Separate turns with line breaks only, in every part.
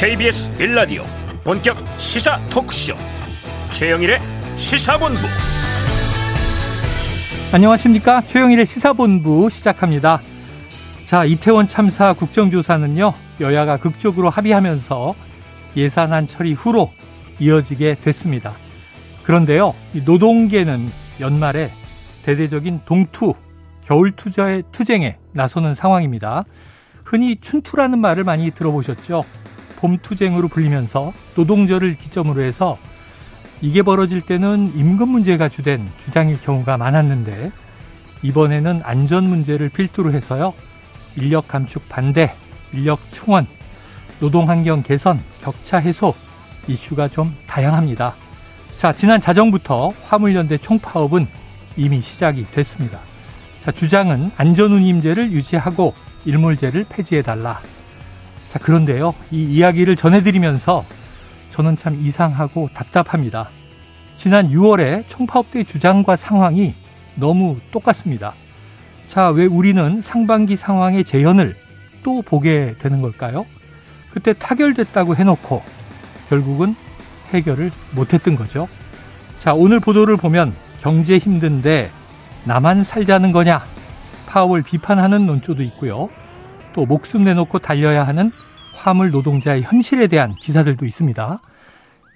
KBS 빌라디오 본격 시사 토크쇼 최영일의 시사본부
안녕하십니까 최영일의 시사본부 시작합니다. 자 이태원 참사 국정조사는요 여야가 극적으로 합의하면서 예산안 처리 후로 이어지게 됐습니다. 그런데요 노동계는 연말에 대대적인 동투 겨울 투자의 투쟁에 나서는 상황입니다. 흔히 춘투라는 말을 많이 들어보셨죠. 봄 투쟁으로 불리면서 노동절을 기점으로 해서 이게 벌어질 때는 임금 문제가 주된 주장일 경우가 많았는데 이번에는 안전 문제를 필두로 해서요. 인력 감축 반대, 인력 충원, 노동 환경 개선, 격차 해소 이슈가 좀 다양합니다. 자, 지난 자정부터 화물연대 총파업은 이미 시작이 됐습니다. 자, 주장은 안전운임제를 유지하고 일몰제를 폐지해달라. 자, 그런데요. 이 이야기를 전해드리면서 저는 참 이상하고 답답합니다. 지난 6월에 총파업 때 주장과 상황이 너무 똑같습니다. 자, 왜 우리는 상반기 상황의 재현을 또 보게 되는 걸까요? 그때 타결됐다고 해놓고 결국은 해결을 못했던 거죠. 자, 오늘 보도를 보면 경제 힘든데 나만 살자는 거냐? 파업을 비판하는 논조도 있고요. 또 목숨 내놓고 달려야 하는 화물 노동자의 현실에 대한 기사들도 있습니다.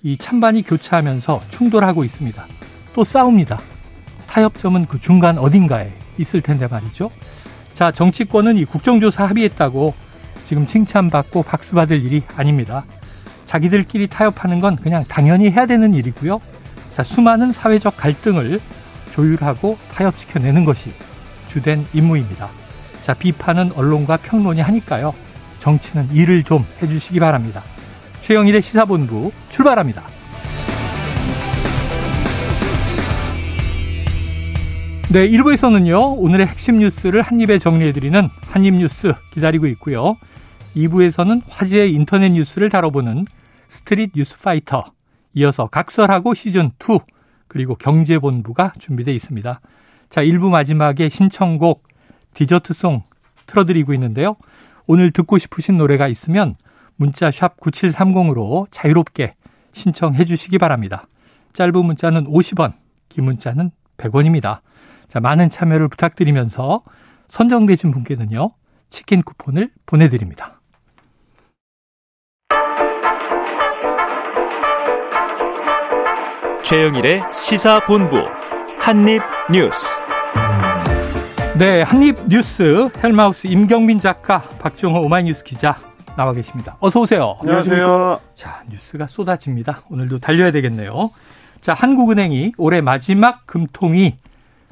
이 찬반이 교차하면서 충돌하고 있습니다. 또 싸웁니다. 타협점은 그 중간 어딘가에 있을 텐데 말이죠. 자, 정치권은 이 국정조사 합의했다고 지금 칭찬받고 박수 받을 일이 아닙니다. 자기들끼리 타협하는 건 그냥 당연히 해야 되는 일이고요. 자, 수많은 사회적 갈등을 조율하고 타협시켜내는 것이 주된 임무입니다. 자, 비판은 언론과 평론이 하니까요. 정치는 일을 좀 해주시기 바랍니다. 최영일의 시사본부 출발합니다. 네, 1부에서는요, 오늘의 핵심 뉴스를 한입에 정리해드리는 한입뉴스 기다리고 있고요. 2부에서는 화제의 인터넷 뉴스를 다뤄보는 스트릿 뉴스 파이터, 이어서 각설하고 시즌2, 그리고 경제본부가 준비되어 있습니다. 자, 1부 마지막에 신청곡 디저트송 틀어드리고 있는데요. 오늘 듣고 싶으신 노래가 있으면 문자 샵 9730으로 자유롭게 신청해 주시기 바랍니다. 짧은 문자는 50원, 긴 문자는 100원입니다. 자, 많은 참여를 부탁드리면서 선정되신 분께는요, 치킨 쿠폰을 보내드립니다.
최영일의 시사본부 한입뉴스.
네, 한입 뉴스 헬마우스 임경민 작가, 박종호 오마이뉴스 기자 나와 계십니다. 어서 오세요.
안녕하세요.
자, 뉴스가 쏟아집니다. 오늘도 달려야 되겠네요. 자, 한국은행이 올해 마지막 금통위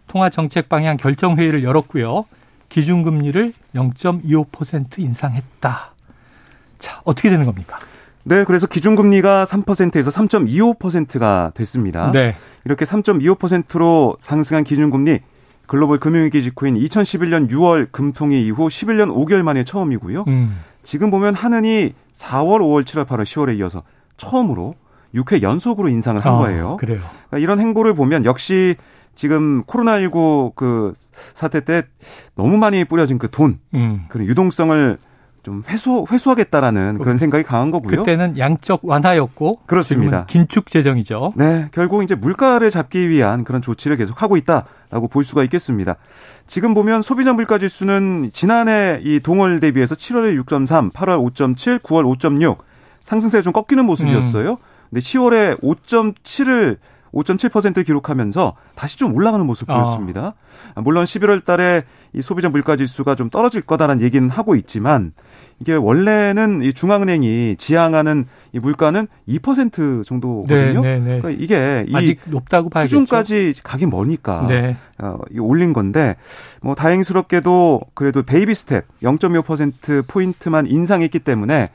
통화 정책 방향 결정 회의를 열었고요. 기준금리를 0.25% 인상했다. 자, 어떻게 되는 겁니까?
네, 그래서 기준금리가 3%에서 3.25%가 됐습니다. 네. 이렇게 3.25%로 상승한 기준금리 글로벌 금융위기 직후인 2011년 6월 금통위 이후 11년 5개월 만에 처음이고요. 음. 지금 보면 하는이 4월, 5월, 7월, 8월, 10월에 이어서 처음으로 6회 연속으로 인상을 한 아, 거예요.
그래요.
그러니까 이런 행보를 보면 역시 지금 코로나19 그 사태 때 너무 많이 뿌려진 그 돈, 음. 그런 유동성을 좀 회수 회수하겠다라는 그런 생각이 강한 거고요.
그때는 양적 완화였고
그렇습니다.
긴축 재정이죠.
네, 결국 이제 물가를 잡기 위한 그런 조치를 계속 하고 있다라고 볼 수가 있겠습니다. 지금 보면 소비자 물가 지수는 지난해 이 동월 대비해서 7월에 6.3, 8월 5.7, 9월 5.6 상승세가 좀 꺾이는 모습이었어요. 음. 근데 10월에 5.7을 5.7% 기록하면서 다시 좀 올라가는 모습 아. 보였습니다. 아. 물론 11월 달에 이 소비자 물가 지수가 좀 떨어질 거다라는 얘기는 하고 있지만 이게 원래는 이 중앙은행이 지향하는 이 물가는 2% 정도거든요. 네, 네, 네. 그러니까 이게
아직 높다고 봐야겠죠.
수준까지 가기 머니까 네. 어, 올린 건데 뭐 다행스럽게도 그래도 베이비 스텝 0.5% 포인트만 인상했기 때문에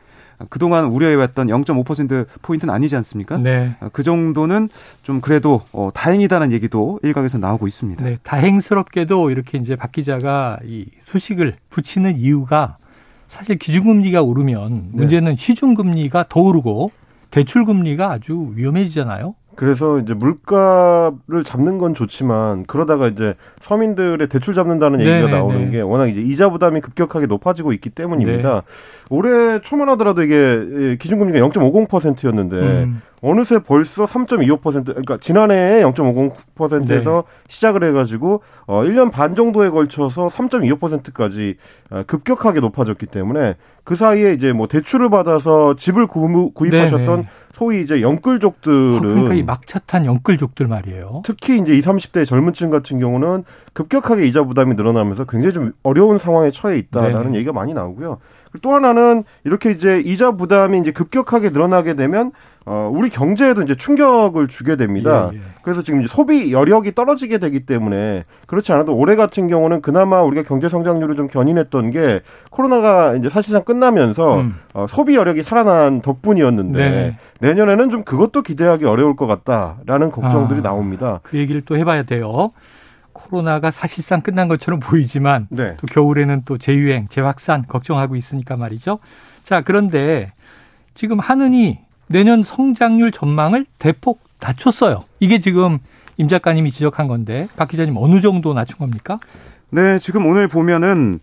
그동안 우려해왔던 0.5%포인트는 아니지 않습니까? 네. 그 정도는 좀 그래도 어, 다행이다는 얘기도 일각에서 나오고 있습니다.
네. 다행스럽게도 이렇게 이제 박 기자가 이 수식을 붙이는 이유가 사실 기준금리가 오르면 네. 문제는 시중금리가 더 오르고 대출금리가 아주 위험해지잖아요.
그래서 이제 물가를 잡는 건 좋지만 그러다가 이제 서민들의 대출 잡는다는 얘기가 네네네. 나오는 게 워낙 이제 이자 부담이 급격하게 높아지고 있기 때문입니다. 네. 올해 초만 하더라도 이게 기준금리가 0.50%였는데 음. 어느새 벌써 3.25% 그러니까 지난해에 0.50%에서 네. 시작을 해가지고 어 1년 반 정도에 걸쳐서 3.25%까지 어, 급격하게 높아졌기 때문에 그 사이에 이제 뭐 대출을 받아서 집을 구입하셨던 네네. 소위 이제 영끌족들은
그러니까 이 막차 탄 영끌족들 말이에요.
특히 이제 20, 30대 젊은층 같은 경우는 급격하게 이자 부담이 늘어나면서 굉장히 좀 어려운 상황에 처해 있다라는 네 얘기가 많이 나오고요. 또 하나는 이렇게 이제 이자 부담이 이제 급격하게 늘어나게 되면 어, 우리 경제에도 이제 충격을 주게 됩니다. 예, 예. 그래서 지금 이제 소비 여력이 떨어지게 되기 때문에 그렇지 않아도 올해 같은 경우는 그나마 우리가 경제 성장률을 좀 견인했던 게 코로나가 이제 사실상 끝나면서 음. 어, 소비 여력이 살아난 덕분이었는데 네. 내년에는 좀 그것도 기대하기 어려울 것 같다라는 걱정들이 아, 나옵니다.
그 얘기를 또 해봐야 돼요. 코로나가 사실상 끝난 것처럼 보이지만 네. 또 겨울에는 또 재유행, 재확산 걱정하고 있으니까 말이죠. 자, 그런데 지금 하느니 내년 성장률 전망을 대폭 낮췄어요. 이게 지금 임 작가님이 지적한 건데 박 기자님 어느 정도 낮춘 겁니까?
네, 지금 오늘 보면은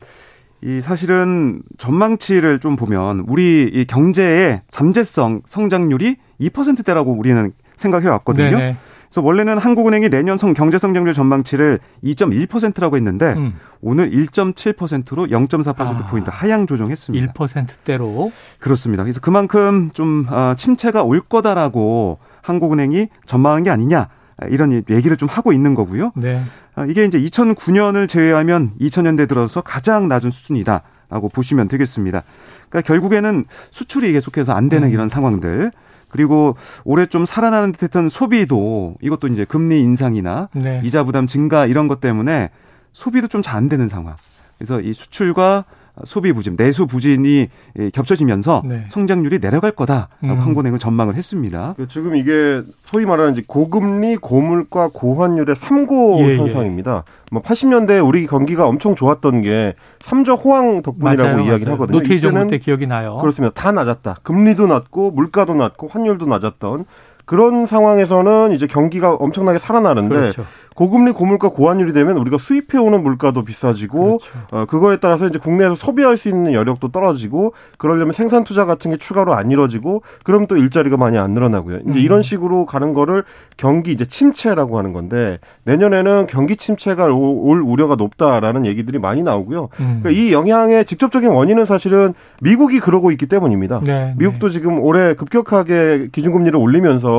이 사실은 전망치를 좀 보면 우리 이 경제의 잠재성 성장률이 2%대라고 우리는 생각해 왔거든요. 네네. 그래서 원래는 한국은행이 내년 성 경제 성장률 전망치를 2.1%라고 했는데 음. 오늘 1.7%로 0.4% 포인트 아, 하향 조정했습니다.
1%대로
그렇습니다. 그래서 그만큼 좀 아, 침체가 올 거다라고 한국은행이 전망한 게 아니냐 이런 얘기를 좀 하고 있는 거고요. 네. 아, 이게 이제 2009년을 제외하면 2000년대 들어서 가장 낮은 수준이다 라고 보시면 되겠습니다. 그러니까 결국에는 수출이 계속해서 안 되는 음. 이런 상황들 그리고 올해 좀 살아나는 듯했던 소비도 이것도 이제 금리 인상이나 네. 이자 부담 증가 이런 것 때문에 소비도 좀 잘 안 되는 상황. 그래서 이 수출과 소비 부진, 내수 부진이 겹쳐지면서 네. 성장률이 내려갈 거다라고 음. 한국은행은 전망을 했습니다.
그 지금 이게 소위 말하는 고금리, 고물가, 고환율의 3고 예, 예, 현상입니다. 뭐 80년대 우리 경기가 엄청 좋았던 게 삼저 호황 덕분이라고 맞아요, 이야기를 맞아요. 하거든요.
노태우정 때 기억이 나요.
그렇습니다. 다 낮았다. 금리도 낮고 물가도 낮고 환율도 낮았던 그런 상황에서는 이제 경기가 엄청나게 살아나는데 그렇죠. 고금리 고물가 고환율이 되면 우리가 수입해 오는 물가도 비싸지고 그렇죠. 어 그거에 따라서 이제 국내에서 소비할 수 있는 여력도 떨어지고 그러려면 생산 투자 같은 게 추가로 안 이뤄지고 그럼 또 일자리가 많이 안 늘어나고요. 이제 음. 이런 식으로 가는 거를 경기 이제 침체라고 하는 건데 내년에는 경기 침체가 올 우려가 높다라는 얘기들이 많이 나오고요. 음. 그러니까 이 영향의 직접적인 원인은 사실은 미국이 그러고 있기 때문입니다. 네, 미국도 네. 지금 올해 급격하게 기준금리를 올리면서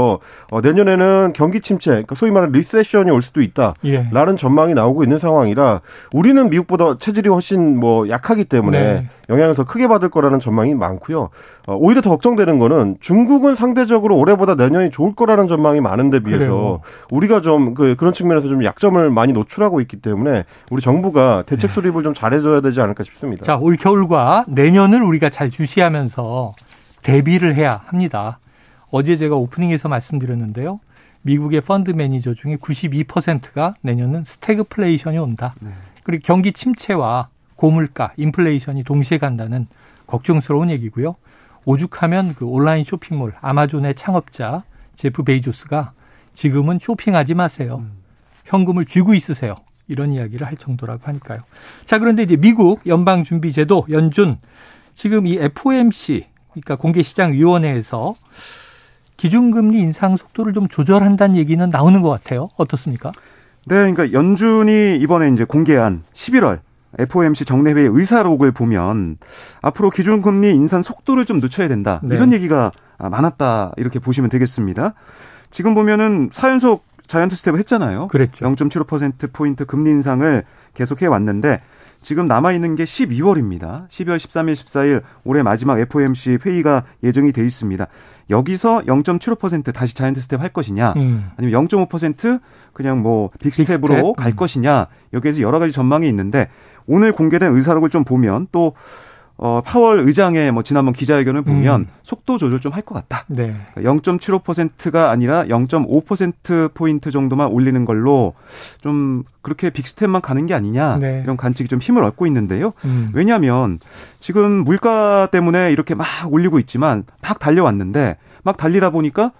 어 내년에는 경기 침체, 그러니까 소위 말하는 리세션이 올 수도 있다라는 예. 전망이 나오고 있는 상황이라 우리는 미국보다 체질이 훨씬 뭐 약하기 때문에 네. 영향을 더 크게 받을 거라는 전망이 많고요. 어, 오히려 더 걱정되는 거는 중국은 상대적으로 올해보다 내년이 좋을 거라는 전망이 많은데 비해서 그래요. 우리가 좀 그, 그런 측면에서 좀 약점을 많이 노출하고 있기 때문에 우리 정부가 대책 네. 수립을 좀 잘해줘야 되지 않을까 싶습니다.
자, 올 겨울과 내년을 우리가 잘 주시하면서 대비를 해야 합니다. 어제 제가 오프닝에서 말씀드렸는데요. 미국의 펀드 매니저 중에 92%가 내년은 스태그플레이션이 온다. 네. 그리고 경기 침체와 고물가, 인플레이션이 동시에 간다는 걱정스러운 얘기고요. 오죽하면 그 온라인 쇼핑몰 아마존의 창업자 제프 베이조스가 지금은 쇼핑하지 마세요. 음. 현금을 쥐고 있으세요. 이런 이야기를 할 정도라고 하니까요. 자, 그런데 이제 미국 연방준비제도 연준 지금 이 FOMC 그러니까 공개시장위원회에서 기준금리 인상 속도를 좀 조절한다는 얘기는 나오는 것 같아요. 어떻습니까?
네, 그러니까 연준이 이번에 이제 공개한 11월 FOMC 정례회의 의사록을 보면 앞으로 기준금리 인상 속도를 좀 늦춰야 된다. 네. 이런 얘기가 많았다. 이렇게 보시면 되겠습니다. 지금 보면은 4연속 자이언트 스텝을 했잖아요.
그랬죠.
0.75%포인트 금리 인상을 계속해 왔는데 지금 남아있는 게 12월입니다. 12월 13일, 14일 올해 마지막 FOMC 회의가 예정이 돼 있습니다. 여기서 0.75% 다시 자이언트 스텝 할 것이냐, 음. 아니면 0.5% 그냥 뭐 빅스텝으로 빅스텝? 갈 음. 것이냐, 여기에서 여러 가지 전망이 있는데 오늘 공개된 의사록을 좀 보면 또 어, 파월 의장의 뭐 지난번 기자회견을 보면 음. 속도 조절 좀 할 것 같다. 네. 0.75%가 그러니까 아니라 0.5% 포인트 정도만 올리는 걸로 좀 그렇게 빅스텝만 가는 게 아니냐 네. 이런 관측이 좀 힘을 얻고 있는데요. 음. 왜냐하면 지금 물가 때문에 이렇게 막 올리고 있지만 막 달려왔는데 막 달리다 보니까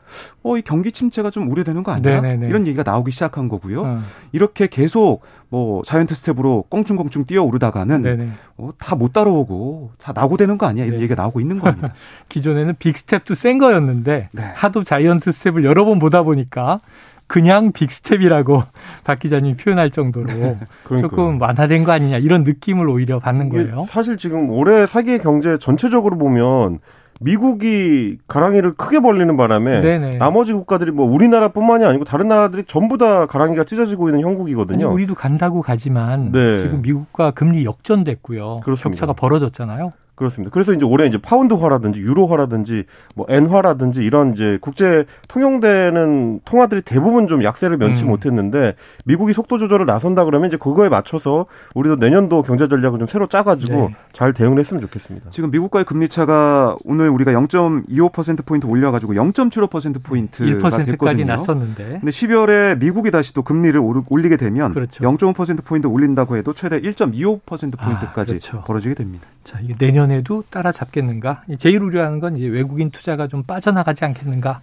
어, 이 경기 침체가 좀 우려되는 거 아니야? 네네네. 이런 얘기가 나오기 시작한 거고요. 어. 이렇게 계속 뭐 자이언트 스텝으로 껑충껑충 뛰어오르다가는 어, 다 못 따라오고 다 낙오되는 거 아니야? 이런 네. 얘기가 나오고 있는 겁니다.
기존에는 빅 스텝도 센 거였는데 네. 하도 자이언트 스텝을 여러 번 보다 보니까 그냥 빅스텝이라고 박 기자님이 표현할 정도로 네, 조금 완화된 거 아니냐 이런 느낌을 오히려 받는 거예요.
사실 지금 올해 세계 경제 전체적으로 보면 미국이 가랑이를 크게 벌리는 바람에 네네. 나머지 국가들이 뭐 우리나라뿐만이 아니고 다른 나라들이 전부 다 가랑이가 찢어지고 있는 형국이거든요.
아니, 우리도 간다고 가지만 네. 지금 미국과 금리 역전됐고요. 그렇습니다. 격차가 벌어졌잖아요.
그렇습니다. 그래서 이제 올해 이제 파운드화라든지 유로화라든지 뭐 엔화라든지 이런 이제 국제 통용되는 통화들이 대부분 좀 약세를 면치 음. 못했는데 미국이 속도 조절을 나선다 그러면 이제 그거에 맞춰서 우리도 내년도 경제 전략을 좀 새로 짜가지고 네. 잘 대응을 했으면 좋겠습니다.
지금 미국과의 금리 차가 오늘 우리가 0.25% 포인트 올려가지고 0.75% 포인트가 1%까지
났었는데.
근데 12월에 미국이 다시 또 금리를 올리게 되면 그렇죠. 0.5% 포인트 올린다고 해도 최대 1.25% 포인트까지 아, 그렇죠. 벌어지게 됩니다.
자, 이게 내년 에도 따라잡겠는가? 제일 우려하는 건 이제 외국인 투자가 좀 빠져나가지 않겠는가?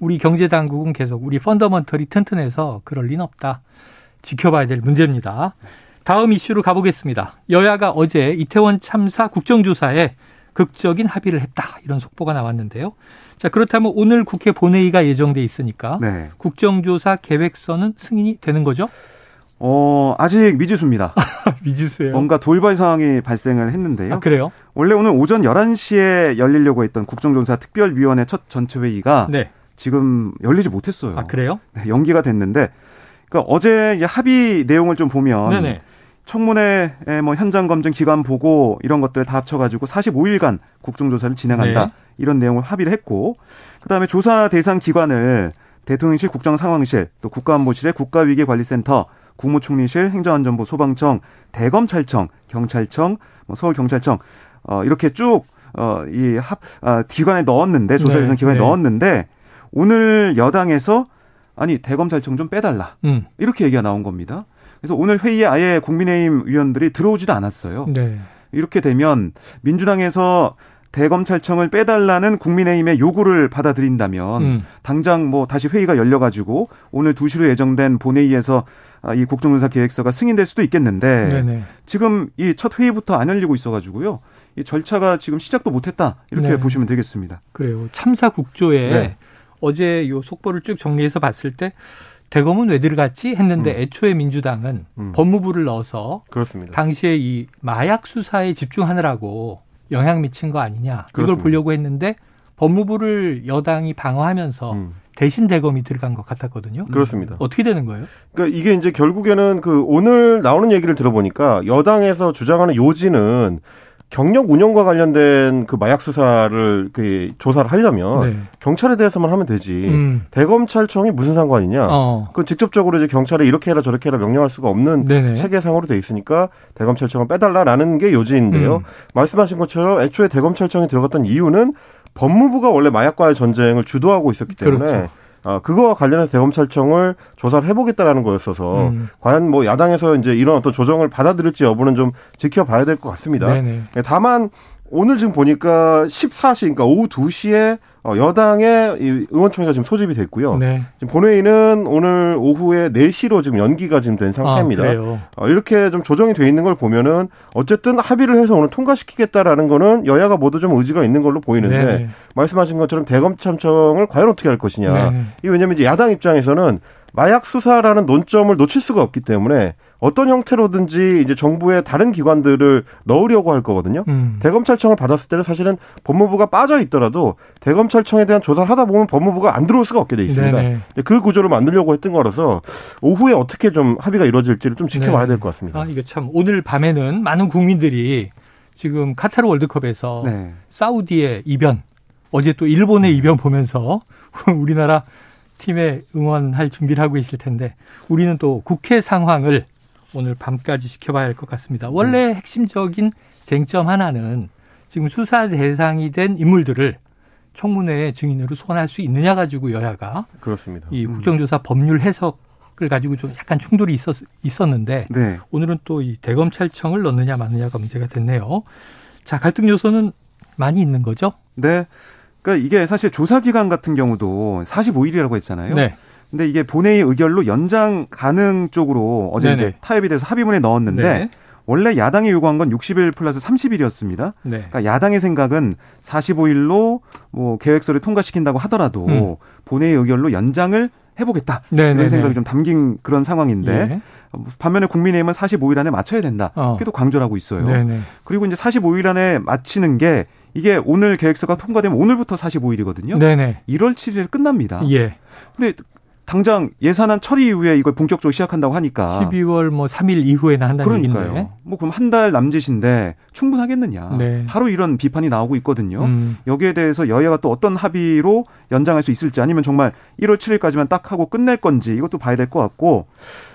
우리 경제 당국은 계속 우리 펀더먼털이 튼튼해서 그럴 리는 없다. 지켜봐야 될 문제입니다. 다음 이슈로 가보겠습니다. 여야가 어제 이태원 참사 국정조사에 극적인 합의를 했다. 이런 속보가 나왔는데요. 자, 그렇다면 오늘 국회 본회의가 예정돼 있으니까 네. 국정조사 계획서는 승인이 되는 거죠?
어, 아직 미지수입니다.
미지수예요.
뭔가 돌발 상황이 발생을 했는데요.
아, 그래요?
원래 오늘 오전 11시에 열리려고 했던 국정조사 특별위원회 첫 전체 회의가 네. 지금 열리지 못했어요.
아, 그래요?
네, 연기가 됐는데 그러니까 어제 합의 내용을 좀 보면 네네. 청문회 뭐 현장 검증 기관 보고 이런 것들 다 합쳐 가지고 45일간 국정조사를 진행한다 네. 이런 내용을 합의를 했고 그다음에 조사 대상 기관을 대통령실 국정상황실 또 국가안보실의 국가위기관리센터 국무총리실, 행정안전부, 소방청, 대검찰청, 경찰청, 뭐 서울경찰청 어 이렇게 쭉 어 이 합 어, 기관에 넣었는데 조사 대상 네, 기관에 네. 넣었는데 오늘 여당에서 아니 대검찰청 좀 빼달라 음. 이렇게 얘기가 나온 겁니다. 그래서 오늘 회의에 아예 국민의힘 의원들이 들어오지도 않았어요. 네. 이렇게 되면 민주당에서 대검찰청을 빼달라는 국민의힘의 요구를 받아들인다면 음. 당장 뭐 다시 회의가 열려가지고 오늘 2시로 예정된 본회의에서 아, 이 국정조사 계획서가 승인될 수도 있겠는데 네네. 지금 이 첫 회의부터 안 열리고 있어가지고요. 이 절차가 지금 시작도 못했다 이렇게 네. 보시면 되겠습니다.
그래요. 참사 국조에 네. 어제 요 속보를 쭉 정리해서 봤을 때 대검은 왜 들어갔지 했는데 음. 애초에 민주당은 음. 법무부를 넣어서 그렇습니다. 당시에 이 마약 수사에 집중하느라고 영향 미친 거 아니냐. 이걸 보려고 했는데 법무부를 여당이 방어하면서 음. 대신 대검이 들어간 것 같았거든요.
그렇습니다.
어떻게 되는 거예요?
그러니까 이게 이제 결국에는 그 오늘 나오는 얘기를 들어보니까 여당에서 주장하는 요지는 경력 운영과 관련된 그 마약 수사를 그 조사를 하려면 네. 경찰에 대해서만 하면 되지 음. 대검찰청이 무슨 상관이냐? 어. 그 직접적으로 이제 경찰에 이렇게 해라 저렇게 해라 명령할 수가 없는 네네. 체계상으로 돼 있으니까 대검찰청을 빼달라라는 게 요지인데요. 음. 말씀하신 것처럼 애초에 대검찰청이 들어갔던 이유는 법무부가 원래 마약과의 전쟁을 주도하고 있었기 때문에 그렇죠. 어, 그거와 관련해서 대검찰청을 조사를 해보겠다라는 거였어서 음. 과연 뭐 야당에서 이제 이런 어떤 조정을 받아들일지 여부는 좀 지켜봐야 될 것 같습니다. 네네. 다만 오늘 지금 보니까 14시, 그러니까 오후 2시에 어, 여당의 의원총회가 지금 소집이 됐고요. 네. 지금 본회의는 오늘 오후에 4시로 지금 연기가 지금 된 상태입니다. 아, 어, 이렇게 좀 조정이 돼 있는 걸 보면은 어쨌든 합의를 해서 오늘 통과시키겠다라는 거는 여야가 모두 좀 의지가 있는 걸로 보이는데 네. 말씀하신 것처럼 대검찰청을 과연 어떻게 할 것이냐. 네. 이 왜냐면 이제 야당 입장에서는 마약 수사라는 논점을 놓칠 수가 없기 때문에 어떤 형태로든지 이제 정부의 다른 기관들을 넣으려고 할 거거든요. 음. 대검찰청을 받았을 때는 사실은 법무부가 빠져 있더라도 대검찰청에 대한 조사를 하다 보면 법무부가 안 들어올 수가 없게 돼 있습니다. 네네. 그 구조를 만들려고 했던 거라서 오후에 어떻게 좀 합의가 이루어질지를 좀 지켜봐야 네. 될것 같습니다.
아, 이게 참 오늘 밤에는 많은 국민들이 지금 카타르 월드컵에서 네. 사우디의 이변, 어제 또 일본의 이변 보면서 우리나라 팀에 응원할 준비를 하고 있을 텐데 우리는 또 국회 상황을 오늘 밤까지 지켜봐야 할 것 같습니다. 원래 네. 핵심적인 쟁점 하나는 지금 수사 대상이 된 인물들을 청문회 증인으로 소환할 수 있느냐 가지고 여야가
그렇습니다.
이 음. 국정조사 법률 해석을 가지고 좀 약간 충돌이 있었, 있었는데 네. 오늘은 또 이 대검찰청을 넣느냐 마느냐가 문제가 됐네요. 자 갈등 요소는 많이 있는 거죠?
네. 그러니까 이게 사실 조사 기간 같은 경우도 45일이라고 했잖아요.
네.
근데 이게 본회의 의결로 연장 가능 쪽으로 어제 네네. 이제 타협이 돼서 합의문에 넣었는데 네. 원래 야당이 요구한 건 60일 플러스 30일이었습니다. 네. 그러니까 야당의 생각은 45일로 뭐 계획서를 통과시킨다고 하더라도 음. 본회의 의결로 연장을 해보겠다. 네네네. 이런 생각이 좀 담긴 그런 상황인데 예. 반면에 국민의힘은 45일 안에 맞춰야 된다. 어. 이렇게도 강조를 하고 있어요. 네네. 그리고 이제 45일 안에 마치는 게 이게 오늘 계획서가 통과되면 오늘부터 45일이거든요. 네네. 1월 7일 끝납니다. 예. 근데 당장 예산안 처리 이후에 이걸 본격적으로 시작한다고 하니까
12월 뭐 3일 이후에나 한다는
그러니까요. 얘기인데. 뭐 그럼 한 달 남짓인데 충분하겠느냐. 네. 바로 이런 비판이 나오고 있거든요. 음. 여기에 대해서 여야가 또 어떤 합의로 연장할 수 있을지 아니면 정말 1월 7일까지만 딱 하고 끝낼 건지 이것도 봐야 될 것 같고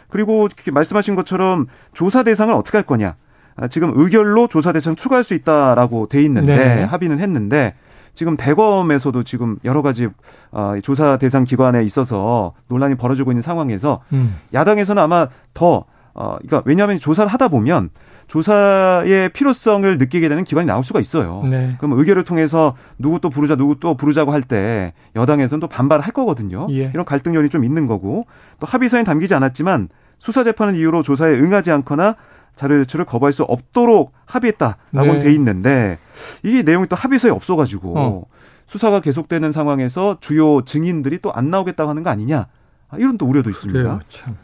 그리고 말씀하신 것처럼 조사 대상을 어떻게 할 거냐. 아, 지금 의결로 조사 대상 추가할 수 있다라고 돼 있는데 네. 합의는 했는데 지금 대검에서도 지금 여러 가지 어, 조사 대상 기관에 있어서 논란이 벌어지고 있는 상황에서 음. 야당에서는 아마 더 어, 그러니까 왜냐하면 조사를 하다 보면 조사의 필요성을 느끼게 되는 기관이 나올 수가 있어요. 네. 그럼 의결을 통해서 누구 또 부르자, 누구 또 부르자고 할 때 여당에서는 또 반발을 할 거거든요. 예. 이런 갈등 요인이 좀 있는 거고 또 합의서엔 담기지 않았지만 수사 재판은 이유로 조사에 응하지 않거나 자료 제출을 거부할 수 없도록 합의했다라고 네. 돼 있는데 이게 내용이 또 합의서에 없어가지고 어. 수사가 계속되는 상황에서 주요 증인들이 또 안 나오겠다고 하는 거 아니냐 이런 또 우려도 있습니다. 참.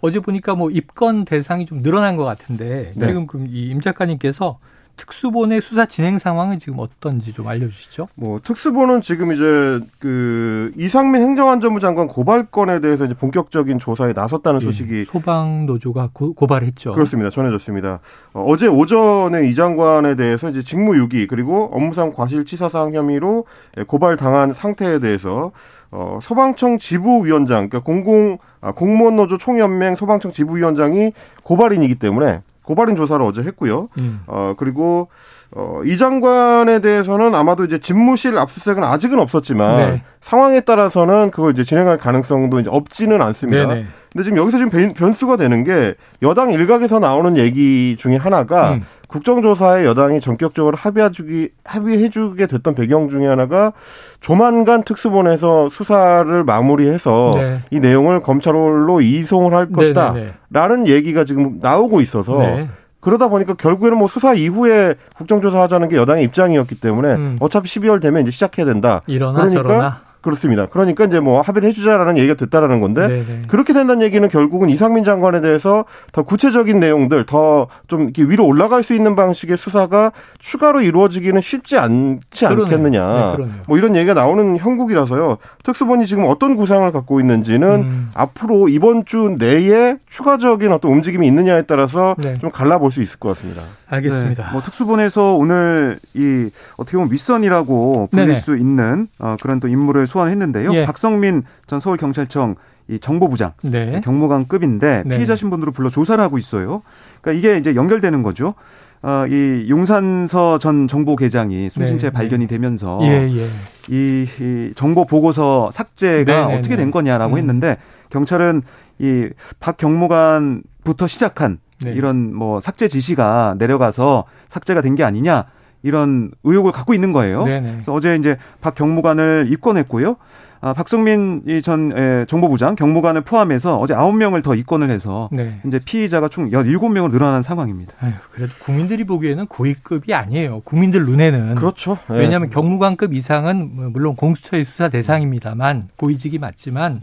어제 보니까 뭐 입건 대상이 좀 늘어난 것 같은데 네. 지금 이 임 작가님께서 특수본의 수사 진행 상황은 지금 어떤지 좀 알려주시죠.
뭐 특수본은 지금 이제 그 이상민 행정안전부 장관 고발 건에 대해서 이제 본격적인 조사에 나섰다는 예, 소식이
소방 노조가 고, 발했죠
그렇습니다. 전해졌습니다. 어, 제 오전에 이 장관에 대해서 이제 직무유기 그리고 업무상 과실치사상 혐의로 고발 당한 상태에 대해서 어, 소방청 지부위원장, 그러니까 공공 아, 공무원 노조 총연맹 소방청 지부위원장이 고발인이기 때문에 고발인 조사를 어제 했고요. 음. 어, 그리고 어, 이 장관에 대해서는 아마도 이제 집무실 압수수색은 아직은 없었지만 네. 상황에 따라서는 그걸 이제 진행할 가능성도 이제 없지는 않습니다. 네네. 근데 지금 여기서 지금 변수가 되는 게 여당 일각에서 나오는 얘기 중에 하나가 음. 국정조사에 여당이 전격적으로 합의해주기 합의해주게 됐던 배경 중에 하나가 조만간 특수본에서 수사를 마무리해서 네. 이 내용을 검찰로 이송을 할 것이다라는 얘기가 지금 나오고 있어서. 네. 그러다 보니까 결국에는 뭐 수사 이후에 국정조사 하자는 게 여당의 입장이었기 때문에 음. 어차피 12월 되면 이제 시작해야 된다.
이러나 그러니까 저러나.
그렇습니다. 그러니까 이제 뭐 합의를 해주자라는 얘기가 됐다라는 건데 네네. 그렇게 된다는 얘기는 결국은 이상민 장관에 대해서 더 구체적인 내용들 더 좀 이렇게 위로 올라갈 수 있는 방식의 수사가 추가로 이루어지기는 쉽지 않지 그러네요. 않겠느냐. 네, 뭐 이런 얘기가 나오는 형국이라서요. 특수본이 지금 어떤 구상을 갖고 있는지는 음. 앞으로 이번 주 내에 추가적인 어떤 움직임이 있느냐에 따라서 네. 좀 갈라볼 수 있을 것 같습니다.
알겠습니다.
네. 뭐 특수본에서 오늘 이 어떻게 보면 윗선이라고 불릴 네네. 수 있는 어, 그런 또 인물을 소환했는데요. 예. 박성민 전 서울경찰청 이 정보부장 네. 경무관급인데 네. 피의자 신분으로 불러 조사를 하고 있어요. 그러니까 이게 이제 연결되는 거죠. 어, 이 용산서 전 정보계장이 숨진 채 네. 발견이 되면서 예, 예. 이, 이 정보 보고서 삭제가 네, 네, 어떻게 된 네. 거냐라고 음. 했는데 경찰은 이 박 경무관부터 시작한 네. 이런 뭐 삭제 지시가 내려가서 삭제가 된 게 아니냐 이런 의혹을 갖고 있는 거예요. 네네. 그래서 어제 이제 박 경무관을 입건했고요. 아, 박성민 전 예, 정보부장 경무관을 포함해서 어제 9명을 더 입건을 해서 네. 이제 피의자가 총 17명으로 늘어난 상황입니다.
아유, 그래도 국민들이 보기에는 고위급이 아니에요. 국민들 눈에는.
그렇죠.
네. 왜냐하면 경무관급 이상은 뭐 물론 공수처의 수사 대상입니다만 고위직이 맞지만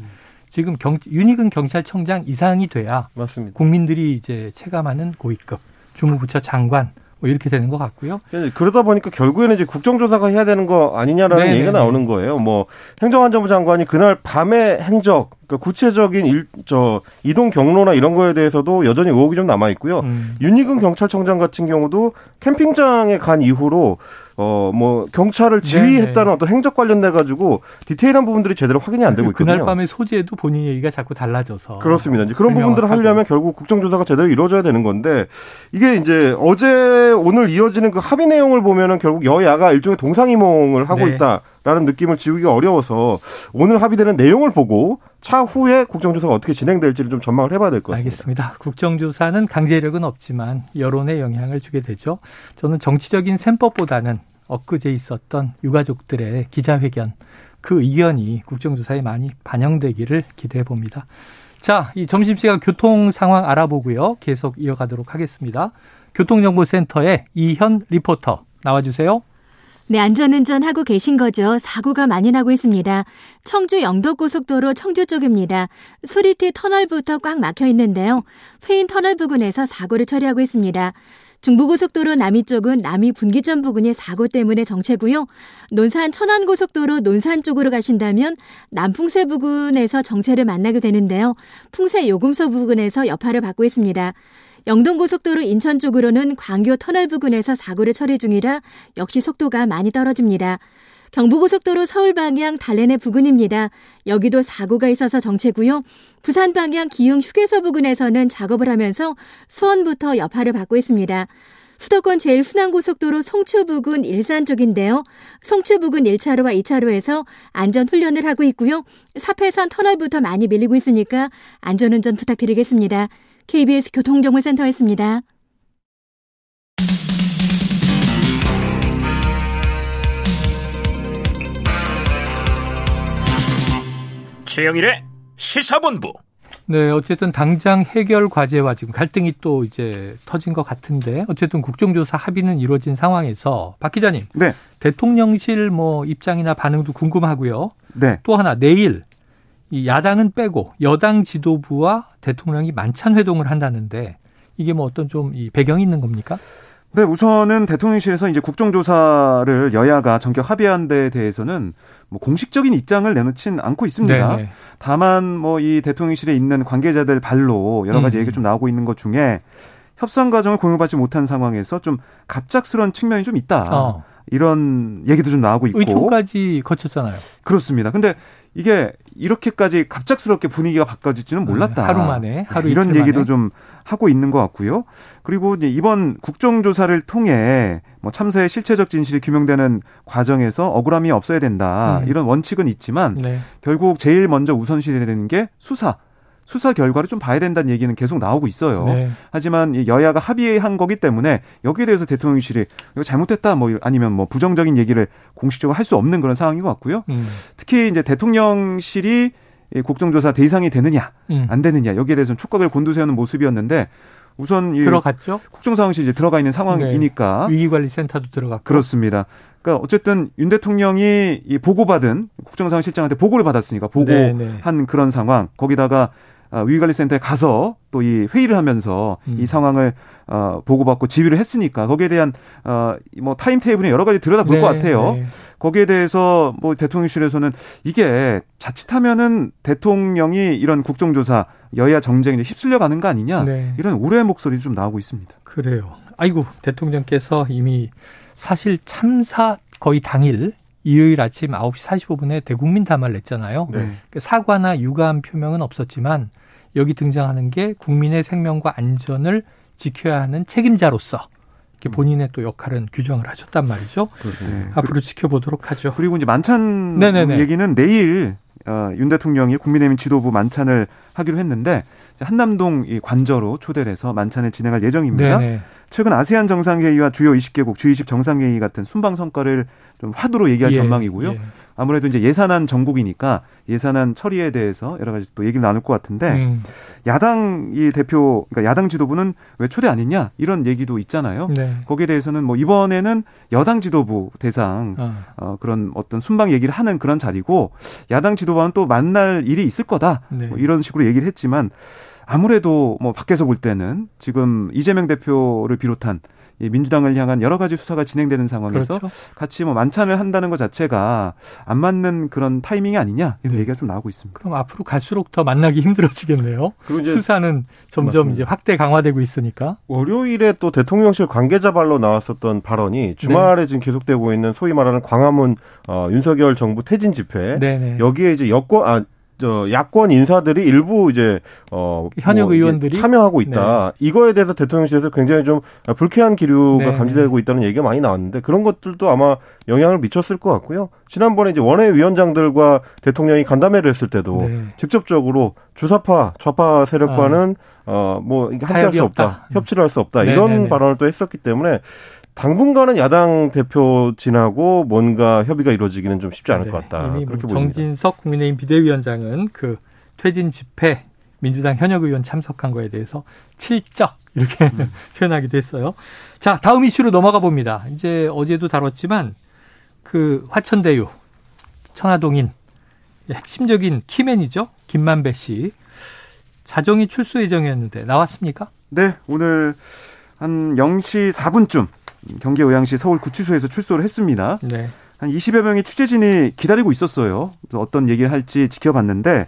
지금 경, 윤희근 경찰청장 이상이 돼야 맞습니다. 국민들이 이제 체감하는 고위급 주무부처 장관 뭐 이렇게 되는 것 같고요.
그러다 보니까 결국에는 이제 국정조사가 해야 되는 거 아니냐라는 네네네. 얘기가 나오는 거예요. 뭐 행정안전부 장관이 그날 밤에 행적 그러니까 구체적인 일, 저 이동 경로나 이런 거에 대해서도 여전히 의혹이 좀 남아 있고요. 음. 윤희근 경찰청장 같은 경우도 캠핑장에 간 이후로 어 뭐 경찰을 지휘했다는 네네. 어떤 행적 관련돼 가지고 디테일한 부분들이 제대로 확인이 안 되고 그 있거든요.
그날 밤의 소재도 본인 얘기가 자꾸 달라져서
그렇습니다. 이제 그런 부분들을 하려면 결국 국정조사가 제대로 이루어져야 되는 건데 이게 이제 어제 오늘 이어지는 그 합의 내용을 보면은 결국 여야가 일종의 동상이몽을 하고 네. 있다. 라는 느낌을 지우기가 어려워서 오늘 합의되는 내용을 보고 차후에 국정조사가 어떻게 진행될지를 좀 전망을 해봐야 될 것 같습니다.
알겠습니다. 국정조사는 강제력은 없지만 여론에 영향을 주게 되죠. 저는 정치적인 셈법보다는 엊그제 있었던 유가족들의 기자회견 그 의견이 국정조사에 많이 반영되기를 기대해 봅니다. 자, 이 점심시간 교통 상황 알아보고요. 계속 이어가도록 하겠습니다. 교통정보센터의 이현 리포터 나와주세요.
네, 안전운전 하고 계신 거죠? 사고가 많이 나고 있습니다. 청주 영덕고속도로 청주 쪽입니다. 수리티 터널부터 꽉 막혀 있는데요. 회인 터널 부근에서 사고를 처리하고 있습니다. 중부고속도로 남이 쪽은 남이 분기점 부근이 사고 때문에 정체고요. 논산 천안고속도로 논산 쪽으로 가신다면 남풍세 부근에서 정체를 만나게 되는데요. 풍세 요금소 부근에서 여파를 받고 있습니다. 영동고속도로 인천 쪽으로는 광교 터널 부근에서 사고를 처리 중이라 역시 속도가 많이 떨어집니다. 경부고속도로 서울 방향 달래내 부근입니다. 여기도 사고가 있어서 정체고요. 부산 방향 기흥 휴게소 부근에서는 작업을 하면서 수원부터 여파를 받고 있습니다. 수도권 제일 순환고속도로 송추 부근 일산 쪽인데요. 송추 부근 1차로와 2차로에서 안전 훈련을 하고 있고요. 사패산 터널부터 많이 밀리고 있으니까 안전운전 부탁드리겠습니다. KBS 교통정보센터였습니다.
최영일의 시사본부.
네, 어쨌든 당장 해결 과제와 지금 갈등이 또 이제 터진 것 같은데 어쨌든 국정조사 합의는 이루어진 상황에서 박 기자님,
네.
대통령실 뭐 입장이나 반응도 궁금하고요.
네.
또 하나 내일 이 야당은 빼고 여당 지도부와 대통령이 만찬 회동을 한다는데 이게 뭐 어떤 좀 이 배경이 있는 겁니까?
네, 우선은 대통령실에서 이제 국정조사를 여야가 전격 합의한 데 대해서는 뭐 공식적인 입장을 내놓진 않고 있습니다. 네네. 다만 뭐 이 대통령실에 있는 관계자들 발로 여러 가지 음. 얘기가 좀 나오고 있는 것 중에 협상 과정을 공유받지 못한 상황에서 좀 갑작스러운 측면이 좀 있다. 어. 이런 얘기도 좀 나오고 있고
의총까지 거쳤잖아요.
그렇습니다. 근데 이게 이렇게까지 갑작스럽게 분위기가 바꿔질지는 몰랐다.
하루 만에 하루
이런 얘기도
만에.
좀 하고 있는 것 같고요. 그리고 이번 국정조사를 통해 뭐 참사의 실체적 진실이 규명되는 과정에서 억울함이 없어야 된다. 음. 이런 원칙은 있지만 네. 결국 제일 먼저 우선시해야 되는 게 수사. 수사 결과를 좀 봐야 된다는 얘기는 계속 나오고 있어요. 네. 하지만 여야가 합의한 거기 때문에 여기에 대해서 대통령실이 이거 잘못됐다 뭐 아니면 뭐 부정적인 얘기를 공식적으로 할 수 없는 그런 상황인 것 같고요. 음. 특히 이제 대통령실이 국정조사 대상이 되느냐 음. 안 되느냐 여기에 대해서는 촉각을 곤두세우는 모습이었는데 우선
들어갔죠.
국정상황실 이제 들어가 있는 상황이니까
네. 위기관리센터도 들어갔고
그렇습니다. 그러니까 어쨌든 윤 대통령이 이 보고받은 국정상황실장한테 보고를 받았으니까 보고한 네, 네. 그런 상황 거기다가 어, 위기관리센터에 가서 또 이 회의를 하면서 음. 이 상황을 어, 보고받고 지휘를 했으니까 거기에 대한 어, 뭐 타임 테이블에 여러 가지 들여다 볼것 네, 같아요. 네. 거기에 대해서 뭐 대통령실에서는 이게 자칫하면은 대통령이 이런 국정조사 여야 정쟁에 휩쓸려 가는 거 아니냐 네. 이런 우려의 목소리도 좀 나오고 있습니다.
그래요. 아이고 대통령께서 이미 사실 참사 거의 당일 일요일 아침 9시 45분에 대국민 담화를 냈잖아요. 네. 그 사과나 유감 표명은 없었지만 여기 등장하는 게 국민의 생명과 안전을 지켜야 하는 책임자로서 이렇게 음. 본인의 또 역할은 규정을 하셨단 말이죠. 네. 앞으로 지켜보도록 하죠.
그리고 이제 만찬 네네네. 얘기는 내일 어, 윤 대통령이 국민의힘 지도부 만찬을 하기로 했는데 한남동 이 관저로 초대를 해서 만찬을 진행할 예정입니다. 네네. 최근 아세안 정상회의와 주요 20개국 G20 정상회의 같은 순방 성과를 좀 화두로 얘기할 예, 전망이고요. 예. 아무래도 이제 예산안 정국이니까 예산안 처리에 대해서 여러 가지 또 얘기를 나눌 것 같은데 음. 야당 이 대표 그러니까 야당 지도부는 왜 초대 안 했냐 이런 얘기도 있잖아요. 네. 거기에 대해서는 뭐 이번에는 여당 지도부 대상 어. 어 그런 어떤 순방 얘기를 하는 그런 자리고 야당 지도부와는 또 만날 일이 있을 거다. 네. 뭐 이런 식으로 얘기를 했지만 아무래도 뭐 밖에서 볼 때는 지금 이재명 대표를 비롯한 민주당을 향한 여러 가지 수사가 진행되는 상황에서 그렇죠. 같이 뭐 만찬을 한다는 것 자체가 안 맞는 그런 타이밍이 아니냐 이런 네. 얘기가 좀 나오고 있습니다.
그럼 앞으로 갈수록 더 만나기 힘들어지겠네요. 수사는 점점 맞습니다. 이제 확대 강화되고 있으니까.
월요일에 또 대통령실 관계자 발로 나왔었던 발언이 주말에 네. 지금 계속되고 있는 소위 말하는 광화문 어, 윤석열 정부 퇴진 집회 네네. 네. 여기에 이제 여권 아저 야권 인사들이 일부 이제 어
현역 뭐 의원들이
참여하고 있다. 네. 이거에 대해서 대통령실에서 굉장히 좀 불쾌한 기류가 네. 감지되고 있다는 얘기가 많이 나왔는데 그런 것들도 아마 영향을 미쳤을 것 같고요. 지난번에 이제 원외 위원장들과 대통령이 간담회를 했을 때도 네. 직접적으로 주사파 좌파 세력과는 아. 어뭐 함께할 수 없다, 협치를 할 수 없다 이런 발언을 또 했었기 때문에 당분간은 야당 대표진하고 뭔가 협의가 이루어지기는 좀 쉽지 않을 네, 것 같다.
이미 그렇게 뭐 정진석 국민의힘 비대위원장은 그 퇴진 집회 민주당 현역 의원 참석한 거에 대해서 칠적 이렇게 음. 표현하기도 했어요. 자, 다음 이슈로 넘어가 봅니다. 이제 어제도 다뤘지만 그 화천대유 천화동인 핵심적인 키맨이죠. 김만배 씨. 자정이 출소 예정이었는데 나왔습니까?
네, 오늘 한 0시 4분쯤 경기의왕시 서울 구치소에서 출소를 했습니다. 네. 한 20여 명의 취재진이 기다리고 있었어요. 어떤 얘기를 할지 지켜봤는데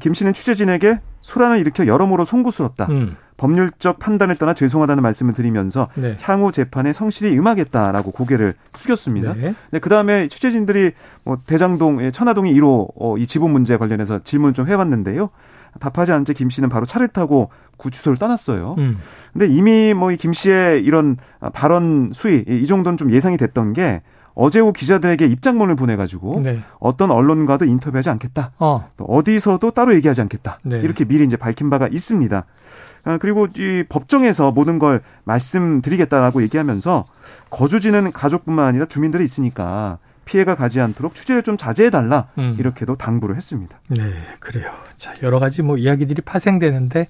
김 씨는 취재진에게 소란을 일으켜 여러모로 송구스럽다. 음. 법률적 판단을 떠나 죄송하다는 말씀을 드리면서 네. 향후 재판에 성실히 임하겠다라고 고개를 숙였습니다. 네. 네, 그 다음에 취재진들이 뭐 대장동, 천화동이 1호 어, 이 지분 문제 관련해서 질문 좀 해봤는데요. 답하지 않은 채 김 씨는 바로 차를 타고 구치소를 떠났어요. 음. 근데 이미 뭐 이 김 씨의 이런 발언 수위 이 정도는 좀 예상이 됐던 게 어제 오 기자들에게 입장문을 보내가지고 네. 어떤 언론과도 인터뷰하지 않겠다. 어. 또 어디서도 따로 얘기하지 않겠다. 네. 이렇게 미리 이제 밝힌 바가 있습니다. 아, 그리고 이 법정에서 모든 걸 말씀드리겠다라고 얘기하면서 거주지는 가족뿐만 아니라 주민들이 있으니까 피해가 가지 않도록 취재를 좀 자제해달라 음. 이렇게도 당부를 했습니다.
네, 그래요. 자 여러 가지 뭐 이야기들이 파생되는데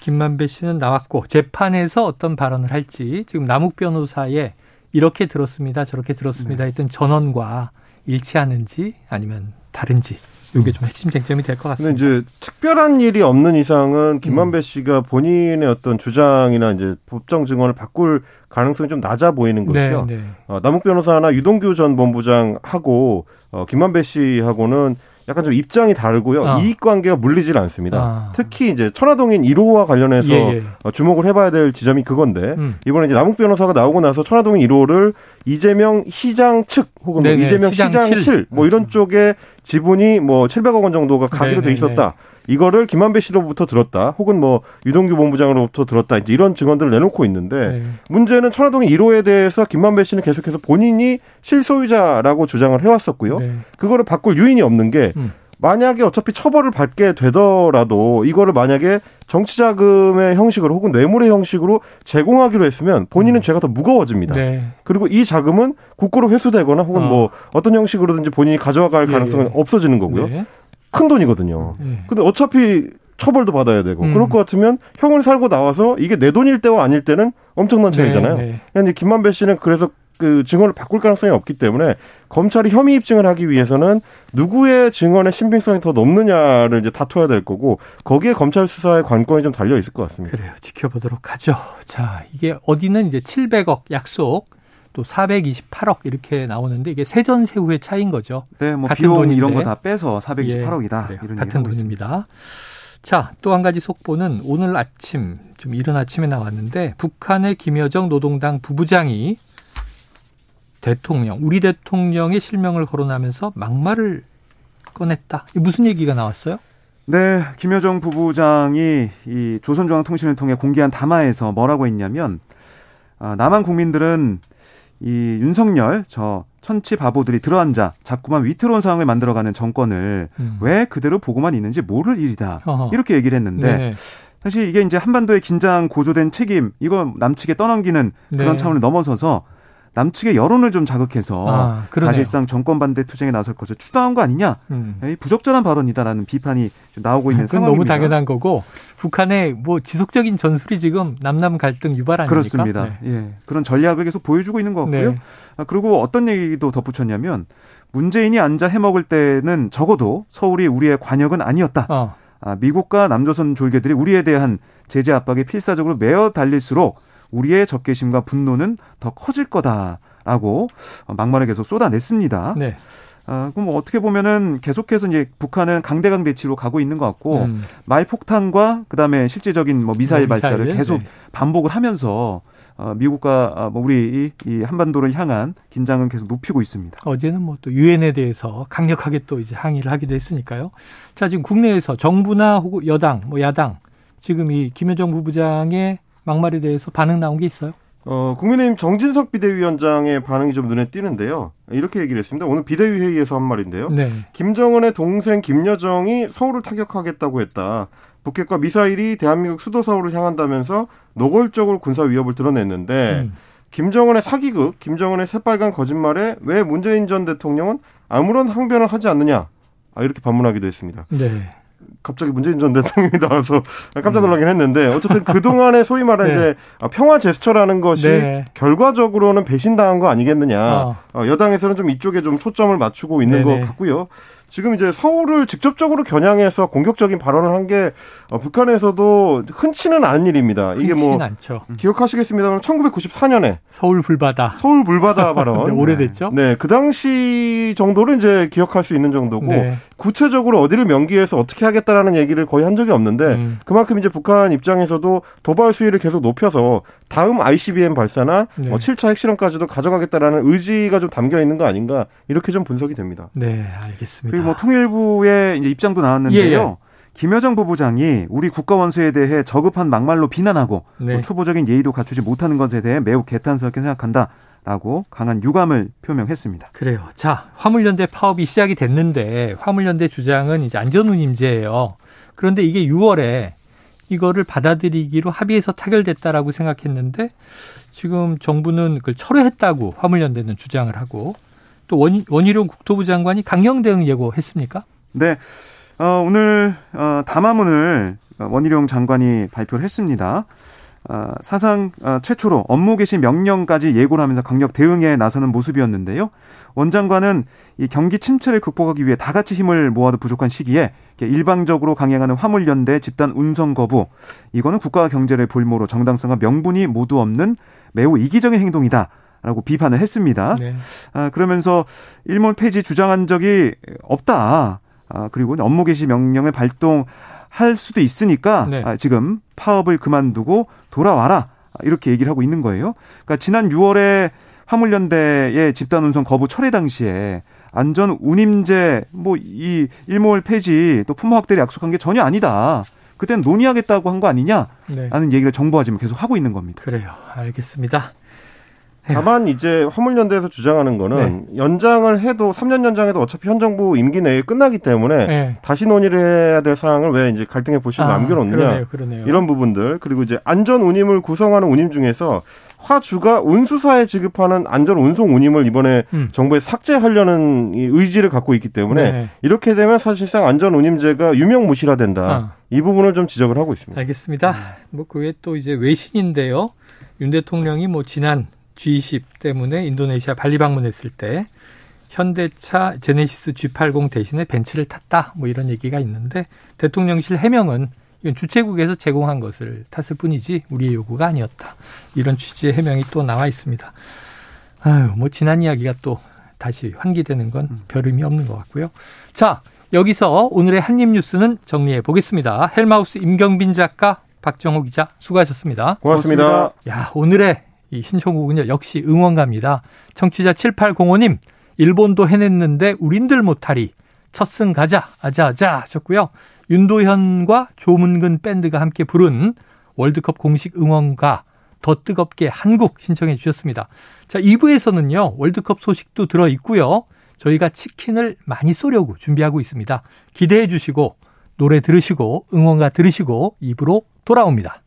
김만배 씨는 나왔고 재판에서 어떤 발언을 할지 지금 남욱 변호사의 이렇게 들었습니다, 저렇게 들었습니다 네. 했던 전원과 일치하는지 아니면 다른지 이게 좀 핵심 쟁점이 될 것 같습니다.
근데 이제 특별한 일이 없는 이상은 김만배 음. 씨가 본인의 어떤 주장이나 이제 법정 증언을 바꿀 가능성이 좀 낮아 보이는 네, 것이요. 네, 네. 어, 남욱 변호사나 유동규 전 본부장하고 어, 김만배 씨하고는 약간 좀 입장이 다르고요. 아. 이익 관계가 물리질 않습니다. 아. 특히 이제 천화동인 1호와 관련해서 예, 예. 어, 주목을 해봐야 될 지점이 그건데 음. 이번에 이제 남욱 변호사가 나오고 나서 천화동인 1호를 이재명 시장 측 혹은 뭐 이재명 시장실, 시장 뭐 이런 쪽에 지분이 뭐 700억 원 정도가 가기로 네네 돼 있었다. 이거를 김한배 씨로부터 들었다. 혹은 뭐 유동규 본부장으로부터 들었다. 이제 이런 증언들을 내놓고 있는데 네. 문제는 천화동의 1호에 대해서 김만배 씨는 계속해서 본인이 실소유자라고 주장을 해왔었고요. 네. 그거를 바꿀 유인이 없는 게 음. 만약에 어차피 처벌을 받게 되더라도 이거를 만약에 정치자금의 형식으로 혹은 뇌물의 형식으로 제공하기로 했으면 본인은 음. 죄가 더 무거워집니다. 네. 그리고 이 자금은 국고로 회수되거나 혹은 어. 뭐 어떤 형식으로든지 본인이 가져갈 예, 가능성은 예. 없어지는 거고요. 네. 큰 돈이거든요. 네. 근데 어차피 처벌도 받아야 되고 음. 그럴 것 같으면 형을 살고 나와서 이게 내 돈일 때와 아닐 때는 엄청난 차이잖아요. 네, 네. 김만배 씨는 그래서 그 증언을 바꿀 가능성이 없기 때문에 검찰이 혐의 입증을 하기 위해서는 누구의 증언의 신빙성이 더 높느냐를 이제 다퉈야 될 거고 거기에 검찰 수사의 관건이 좀 달려 있을 것 같습니다.
그래요. 지켜보도록 하죠. 자, 이게 어디는 이제 700억 약속 또 428억 이렇게 나오는데 이게 세전 세 후의 차이인 거죠.
네, 뭐 같은 비용 돈인데. 이런 거 다 빼서 428억이다. 예,
이런 같은 돈입니다. 자, 또 한 가지 속보는 오늘 아침 좀 이른 아침에 나왔는데 북한의 김여정 노동당 부부장이 대통령, 우리 대통령의 실명을 거론하면서 막말을 꺼냈다. 무슨 얘기가 나왔어요?
네, 김여정 부부장이 이 조선중앙통신을 통해 공개한 담화에서 뭐라고 했냐면 아, 남한 국민들은 이 윤석열 저 천치 바보들이 들어앉아 자꾸만 위태로운 상황을 만들어가는 정권을 음. 왜 그대로 보고만 있는지 모를 일이다 어허. 이렇게 얘기를 했는데 네 사실 이게 이제 한반도의 긴장 고조된 책임 이거 남측에 떠넘기는 그런 네. 차원을 넘어서서 남측의 여론을 좀 자극해서 아, 사실상 정권 반대 투쟁에 나설 것을 추동한 거 아니냐 음. 부적절한 발언이다라는 비판이 나오고 있는 상황입니다.
너무 당연한 거고 북한의 뭐 지속적인 전술이 지금 남남 갈등 유발 아닙니까?
그렇습니다. 네. 예, 그런 전략을 계속 보여주고 있는 것 같고요. 네. 아, 그리고 어떤 얘기도 덧붙였냐면 문재인이 앉아 해먹을 때는 적어도 서울이 우리의 관역은 아니었다. 어. 아, 미국과 남조선 졸개들이 우리에 대한 제재 압박에 필사적으로 매어 달릴수록 우리의 적개심과 분노는 더 커질 거다라고 막말을 계속 쏟아냈습니다. 네. 아, 그럼 뭐 어떻게 보면은 계속해서 이제 북한은 강대강 대치로 가고 있는 것 같고 음. 말폭탄과 그다음에 실제적인 뭐 미사일, 뭐 발사를 계속 네. 반복을 하면서 어, 미국과 어, 뭐 우리 이, 이 한반도를 향한 긴장은 계속 높이고 있습니다.
어제는 뭐 또 유엔에 대해서 강력하게 또 이제 항의를 하기도 했으니까요. 자 지금 국내에서 정부나 혹은 여당, 뭐 야당 지금 이 김여정 부부장의 막말에 대해서 반응 나온 게 있어요?
어, 국민의힘 정진석 비대위원장의 반응이 좀 눈에 띄는데요. 이렇게 얘기를 했습니다. 오늘 비대위 회의에서 한 말인데요. 네. 김정은의 동생 김여정이 서울을 타격하겠다고 했다. 북핵과 미사일이 대한민국 수도 서울을 향한다면서 노골적으로 군사 위협을 드러냈는데 음. 김정은의 사기극, 김정은의 새빨간 거짓말에 왜 문재인 전 대통령은 아무런 항변을 하지 않느냐 아, 이렇게 반문하기도 했습니다. 네. 갑자기 문재인 전 대통령이 나와서 깜짝 놀라긴 했는데 어쨌든 그동안에 소위 말하는 네. 이제 평화 제스처라는 것이 네. 결과적으로는 배신당한 거 아니겠느냐. 어. 어, 여당에서는 좀 이쪽에 좀 초점을 맞추고 있는 네네. 것 같고요. 지금 이제 서울을 직접적으로 겨냥해서 공격적인 발언을 한게 어, 북한에서도 흔치는 않은 일입니다.
이게 뭐 않죠.
기억하시겠습니다만 1994년에
서울 불바다
서울 불바다 발언
네, 오래됐죠.
네, 그 당시 정도를 이제 기억할 수 있는 정도고 네. 구체적으로 어디를 명기해서 어떻게 하겠다라는 얘기를 거의 한 적이 없는데 음. 그만큼 이제 북한 입장에서도 도발 수위를 계속 높여서 다음 ICBM 발사나 네. 어, 7차 핵실험까지도 가져가겠다라는 의지가 좀 담겨 있는 거 아닌가 이렇게 좀 분석이 됩니다.
네, 알겠습니다.
그리고 뭐 통일부의 이제 입장도 나왔는데요. 예, 예. 김여정 부부장이 우리 국가 원수에 대해 저급한 막말로 비난하고 네. 초보적인 예의도 갖추지 못하는 것에 대해 매우 개탄스럽게 생각한다. 라고 강한 유감을 표명했습니다.
그래요. 자, 화물연대 파업이 시작이 됐는데 화물연대 주장은 이제 안전운임제예요. 그런데 이게 6월에 이거를 받아들이기로 합의해서 타결됐다라고 생각했는데 지금 정부는 그걸 철회했다고 화물연대는 주장을 하고 또 원, 원희룡 국토부 장관이 강경 대응 예고했습니까?
네. 어, 오늘 어, 담화문을 원희룡 장관이 발표를 했습니다. 어, 사상 어, 최초로 업무 개시 명령까지 예고를 하면서 강력 대응에 나서는 모습이었는데요. 원 장관은 이 경기 침체를 극복하기 위해 다 같이 힘을 모아도 부족한 시기에 일방적으로 강행하는 화물연대 집단 운송 거부 이거는 국가 경제를 볼모로 정당성과 명분이 모두 없는 매우 이기적인 행동이다. 라고 비판을 했습니다. 네. 아, 그러면서 일몰 폐지 주장한 적이 없다. 아, 그리고 업무 개시 명령을 발동 할 수도 있으니까 네. 아, 지금 파업을 그만두고 돌아와라. 이렇게 얘기를 하고 있는 거예요. 그러니까 지난 6월에 화물연대의 집단 운송 거부 철회 당시에 안전 운임제 뭐 이 일몰 폐지 또 품목 확대를 약속한 게 전혀 아니다. 그때는 논의하겠다고 한 거 아니냐? 네. 라는 얘기를 정부가 지금 계속 하고 있는 겁니다.
그래요. 알겠습니다.
다만 이제 화물연대에서 주장하는 거는 네. 연장을 해도 3년 연장해도 어차피 현 정부 임기 내에 끝나기 때문에 네. 다시 논의를 해야 될 사항을 왜 이제 갈등의 보시를 아, 남겨놓느냐 그러네요, 그러네요. 이런 부분들 그리고 이제 안전 운임을 구성하는 운임 중에서 화주가 운수사에 지급하는 안전 운송 운임을 이번에 음. 정부에 삭제하려는 의지를 갖고 있기 때문에 네. 이렇게 되면 사실상 안전 운임제가 유명무실화된다. 아. 이 부분을 좀 지적을 하고 있습니다.
알겠습니다. 뭐 그게 또 이제 외신인데요. 윤 대통령이 뭐 지난 G20 때문에 인도네시아 발리 방문했을 때 현대차 제네시스 G80 대신에 벤츠를 탔다 뭐 이런 얘기가 있는데 대통령실 해명은 이건 주최국에서 제공한 것을 탔을 뿐이지 우리의 요구가 아니었다. 이런 취지의 해명이 또 나와 있습니다. 아유, 뭐 지난 이야기가 또 다시 환기되는 건 별 의미 없는 것 같고요. 자, 여기서 오늘의 한입 뉴스는 정리해 보겠습니다. 헬마우스 임경빈 작가, 박정호 기자 수고하셨습니다.
고맙습니다.
야, 오늘의 이 신청곡은요, 역시 응원가입니다. 청취자 7805님, 일본도 해냈는데 우린들 못하리. 첫 승 가자, 아자아자 하셨고요. 윤도현과 조문근 밴드가 함께 부른 월드컵 공식 응원가 더 뜨겁게 한국 신청해 주셨습니다. 자, 2부에서는요, 월드컵 소식도 들어 있고요. 저희가 치킨을 많이 쏘려고 준비하고 있습니다. 기대해 주시고, 노래 들으시고, 응원가 들으시고, 2부로 돌아옵니다.